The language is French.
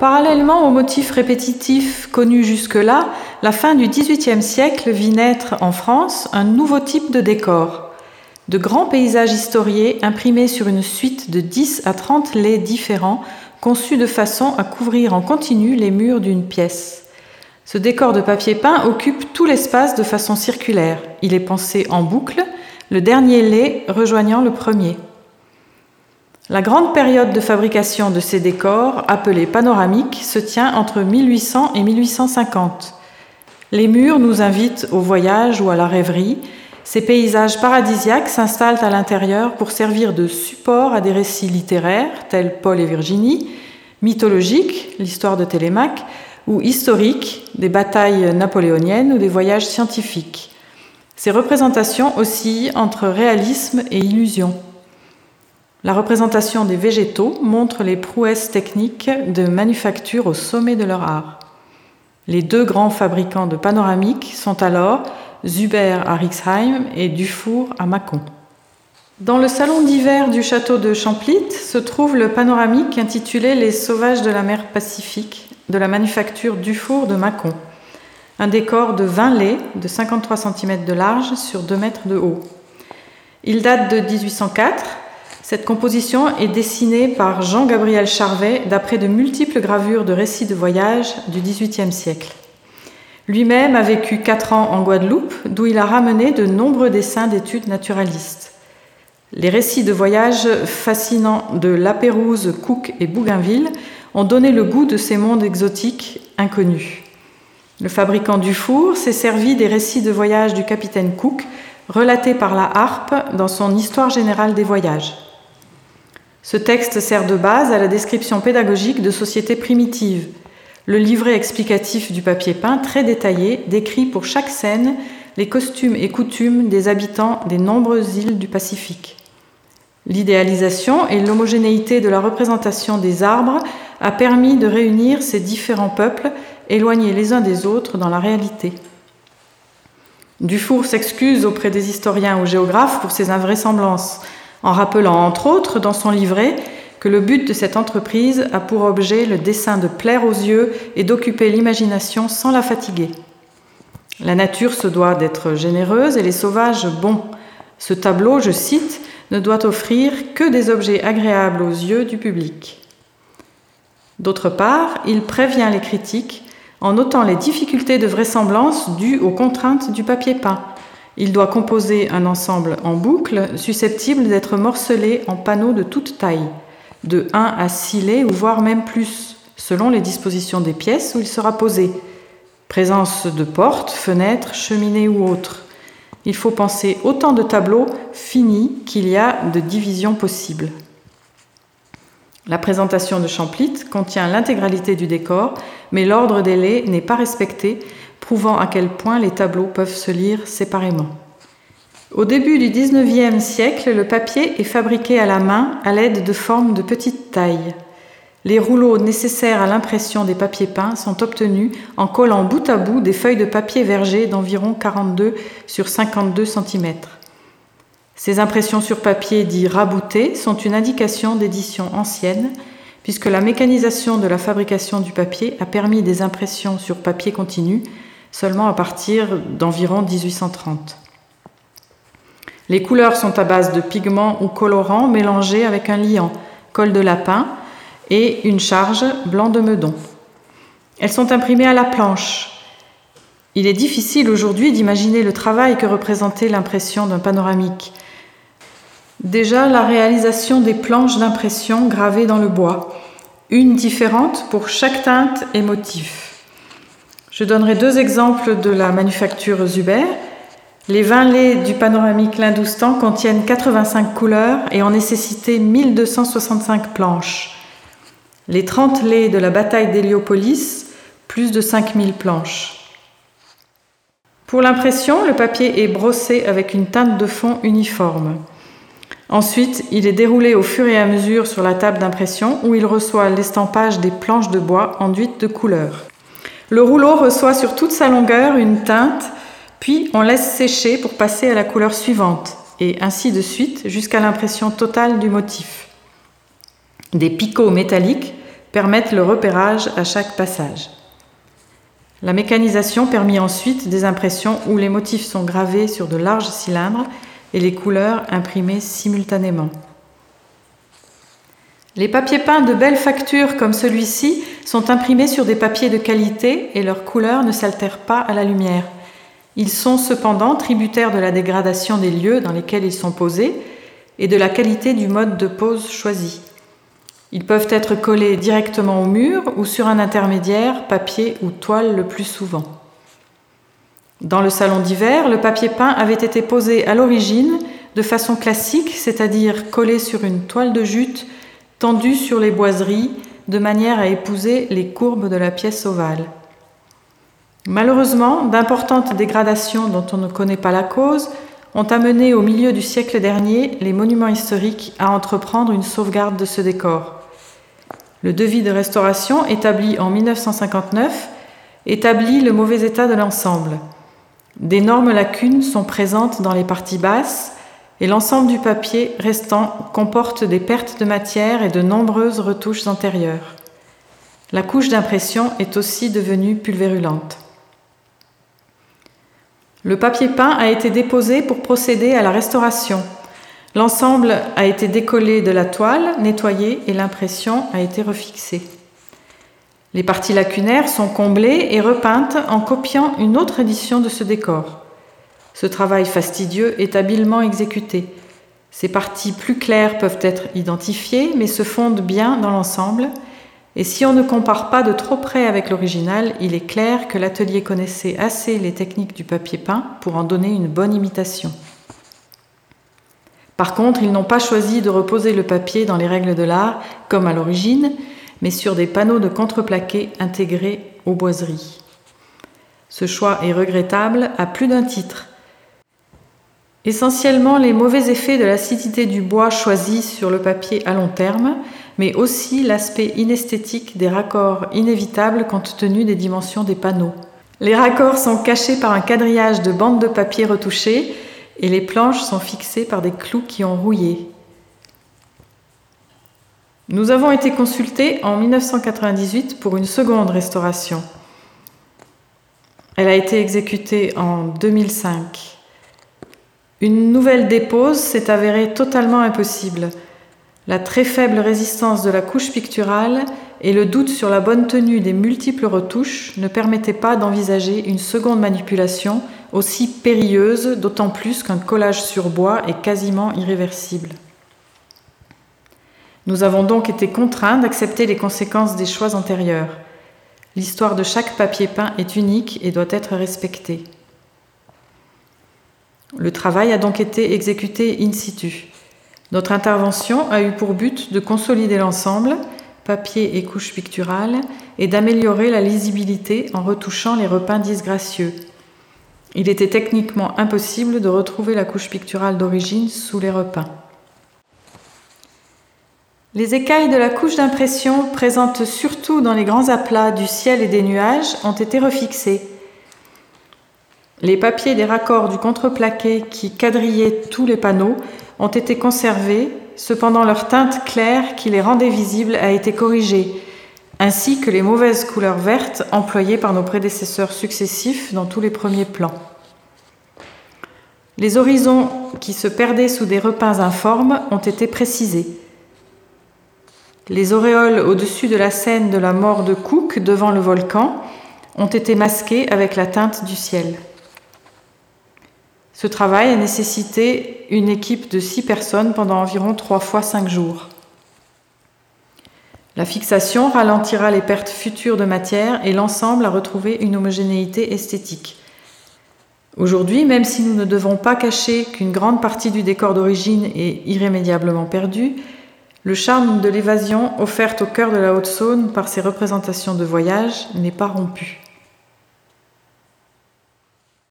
Parallèlement aux motifs répétitifs connus jusque-là, la fin du XVIIIe siècle vit naître en France un nouveau type de décor. De grands paysages historiés imprimés sur une suite de 10 à 30 laits différents, conçus de façon à couvrir en continu les murs d'une pièce. Ce décor de papier peint occupe tout l'espace de façon circulaire. Il est pensé en boucle, le dernier lait rejoignant le premier. La grande période de fabrication de ces décors, appelés panoramiques, se tient entre 1800 et 1850. Les murs nous invitent au voyage ou à la rêverie. Ces paysages paradisiaques s'installent à l'intérieur pour servir de support à des récits littéraires tels Paul et Virginie, mythologiques, l'histoire de Télémaque, ou historiques, des batailles napoléoniennes ou des voyages scientifiques. Ces représentations oscillent entre réalisme et illusion. La représentation des végétaux montre les prouesses techniques de manufacture au sommet de leur art. Les deux grands fabricants de panoramiques sont alors Zuber à Rixheim et Dufour à Mâcon. Dans le salon d'hiver du château de Champlit se trouve le panoramique intitulé Les sauvages de la mer Pacifique de la manufacture Dufour de Mâcon. Un décor de 20 laits de 53 cm de large sur 2 mètres de haut. Il date de 1804 cette composition est dessinée par Jean-Gabriel Charvet d'après de multiples gravures de récits de voyage du XVIIIe siècle. Lui-même a vécu quatre ans en Guadeloupe, d'où il a ramené de nombreux dessins d'études naturalistes. Les récits de voyage fascinants de La Pérouse, Cook et Bougainville ont donné le goût de ces mondes exotiques inconnus. Le fabricant du four s'est servi des récits de voyage du capitaine Cook, relatés par la harpe dans son Histoire générale des voyages. Ce texte sert de base à la description pédagogique de sociétés primitives. Le livret explicatif du papier peint, très détaillé, décrit pour chaque scène les costumes et coutumes des habitants des nombreuses îles du Pacifique. L'idéalisation et l'homogénéité de la représentation des arbres a permis de réunir ces différents peuples éloignés les uns des autres dans la réalité. Dufour s'excuse auprès des historiens ou géographes pour ces invraisemblances, en rappelant entre autres dans son livret que le but de cette entreprise a pour objet le dessin de plaire aux yeux et d'occuper l'imagination sans la fatiguer. La nature se doit d'être généreuse et les sauvages bons. Ce tableau, je cite, ne doit offrir que des objets agréables aux yeux du public. D'autre part, il prévient les critiques en notant les difficultés de vraisemblance dues aux contraintes du papier peint, il doit composer un ensemble en boucle susceptible d'être morcelé en panneaux de toute taille, de 1 à 6 laits ou voire même plus, selon les dispositions des pièces où il sera posé. Présence de portes, fenêtres, cheminées ou autres. Il faut penser autant de tableaux finis qu'il y a de divisions possibles. La présentation de Champlit contient l'intégralité du décor, mais l'ordre des laits n'est pas respecté prouvant à quel point les tableaux peuvent se lire séparément. Au début du XIXe siècle, le papier est fabriqué à la main à l'aide de formes de petite taille. Les rouleaux nécessaires à l'impression des papiers peints sont obtenus en collant bout à bout des feuilles de papier verger d'environ 42 sur 52 cm. Ces impressions sur papier dit rabouté sont une indication d'édition ancienne, puisque la mécanisation de la fabrication du papier a permis des impressions sur papier continu seulement à partir d'environ 1830. Les couleurs sont à base de pigments ou colorants mélangés avec un liant, col de lapin et une charge blanc de meudon. Elles sont imprimées à la planche. Il est difficile aujourd'hui d'imaginer le travail que représentait l'impression d'un panoramique. Déjà la réalisation des planches d'impression gravées dans le bois, une différente pour chaque teinte et motif. Je donnerai deux exemples de la manufacture Zuber. Les 20 laits du panoramique L'Indoustan contiennent 85 couleurs et ont nécessité 1265 planches. Les 30 laits de la bataille d'Héliopolis, plus de 5000 planches. Pour l'impression, le papier est brossé avec une teinte de fond uniforme. Ensuite, il est déroulé au fur et à mesure sur la table d'impression où il reçoit l'estampage des planches de bois enduites de couleurs. Le rouleau reçoit sur toute sa longueur une teinte, puis on laisse sécher pour passer à la couleur suivante, et ainsi de suite jusqu'à l'impression totale du motif. Des picots métalliques permettent le repérage à chaque passage. La mécanisation permit ensuite des impressions où les motifs sont gravés sur de larges cylindres et les couleurs imprimées simultanément. Les papiers peints de belle facture comme celui-ci sont imprimés sur des papiers de qualité et leurs couleurs ne s'altèrent pas à la lumière. Ils sont cependant tributaires de la dégradation des lieux dans lesquels ils sont posés et de la qualité du mode de pose choisi. Ils peuvent être collés directement au mur ou sur un intermédiaire, papier ou toile le plus souvent. Dans le salon d'hiver, le papier peint avait été posé à l'origine de façon classique, c'est-à-dire collé sur une toile de jute tendue sur les boiseries de manière à épouser les courbes de la pièce ovale. Malheureusement, d'importantes dégradations dont on ne connaît pas la cause ont amené au milieu du siècle dernier les monuments historiques à entreprendre une sauvegarde de ce décor. Le devis de restauration, établi en 1959, établit le mauvais état de l'ensemble. D'énormes lacunes sont présentes dans les parties basses et l'ensemble du papier restant comporte des pertes de matière et de nombreuses retouches antérieures. La couche d'impression est aussi devenue pulvérulente. Le papier peint a été déposé pour procéder à la restauration. L'ensemble a été décollé de la toile, nettoyé et l'impression a été refixée. Les parties lacunaires sont comblées et repeintes en copiant une autre édition de ce décor. Ce travail fastidieux est habilement exécuté. Ces parties plus claires peuvent être identifiées mais se fondent bien dans l'ensemble. Et si on ne compare pas de trop près avec l'original, il est clair que l'atelier connaissait assez les techniques du papier peint pour en donner une bonne imitation. Par contre, ils n'ont pas choisi de reposer le papier dans les règles de l'art, comme à l'origine, mais sur des panneaux de contreplaqué intégrés aux boiseries. Ce choix est regrettable à plus d'un titre. Essentiellement les mauvais effets de l'acidité du bois choisi sur le papier à long terme, mais aussi l'aspect inesthétique des raccords inévitables compte tenu des dimensions des panneaux. Les raccords sont cachés par un quadrillage de bandes de papier retouchées et les planches sont fixées par des clous qui ont rouillé. Nous avons été consultés en 1998 pour une seconde restauration. Elle a été exécutée en 2005. Une nouvelle dépose s'est avérée totalement impossible. La très faible résistance de la couche picturale et le doute sur la bonne tenue des multiples retouches ne permettaient pas d'envisager une seconde manipulation aussi périlleuse, d'autant plus qu'un collage sur bois est quasiment irréversible. Nous avons donc été contraints d'accepter les conséquences des choix antérieurs. L'histoire de chaque papier peint est unique et doit être respectée. Le travail a donc été exécuté in situ. Notre intervention a eu pour but de consolider l'ensemble, papier et couche picturale, et d'améliorer la lisibilité en retouchant les repeints disgracieux. Il était techniquement impossible de retrouver la couche picturale d'origine sous les repeints. Les écailles de la couche d'impression, présentes surtout dans les grands aplats du ciel et des nuages, ont été refixées. Les papiers des raccords du contreplaqué qui quadrillaient tous les panneaux ont été conservés, cependant leur teinte claire qui les rendait visibles a été corrigée, ainsi que les mauvaises couleurs vertes employées par nos prédécesseurs successifs dans tous les premiers plans. Les horizons qui se perdaient sous des repeints informes ont été précisés. Les auréoles au-dessus de la scène de la mort de Cook devant le volcan ont été masquées avec la teinte du ciel. Ce travail a nécessité une équipe de six personnes pendant environ trois fois cinq jours. La fixation ralentira les pertes futures de matière et l'ensemble a retrouvé une homogénéité esthétique. Aujourd'hui, même si nous ne devons pas cacher qu'une grande partie du décor d'origine est irrémédiablement perdue, le charme de l'évasion offerte au cœur de la Haute-Saône par ses représentations de voyage n'est pas rompu.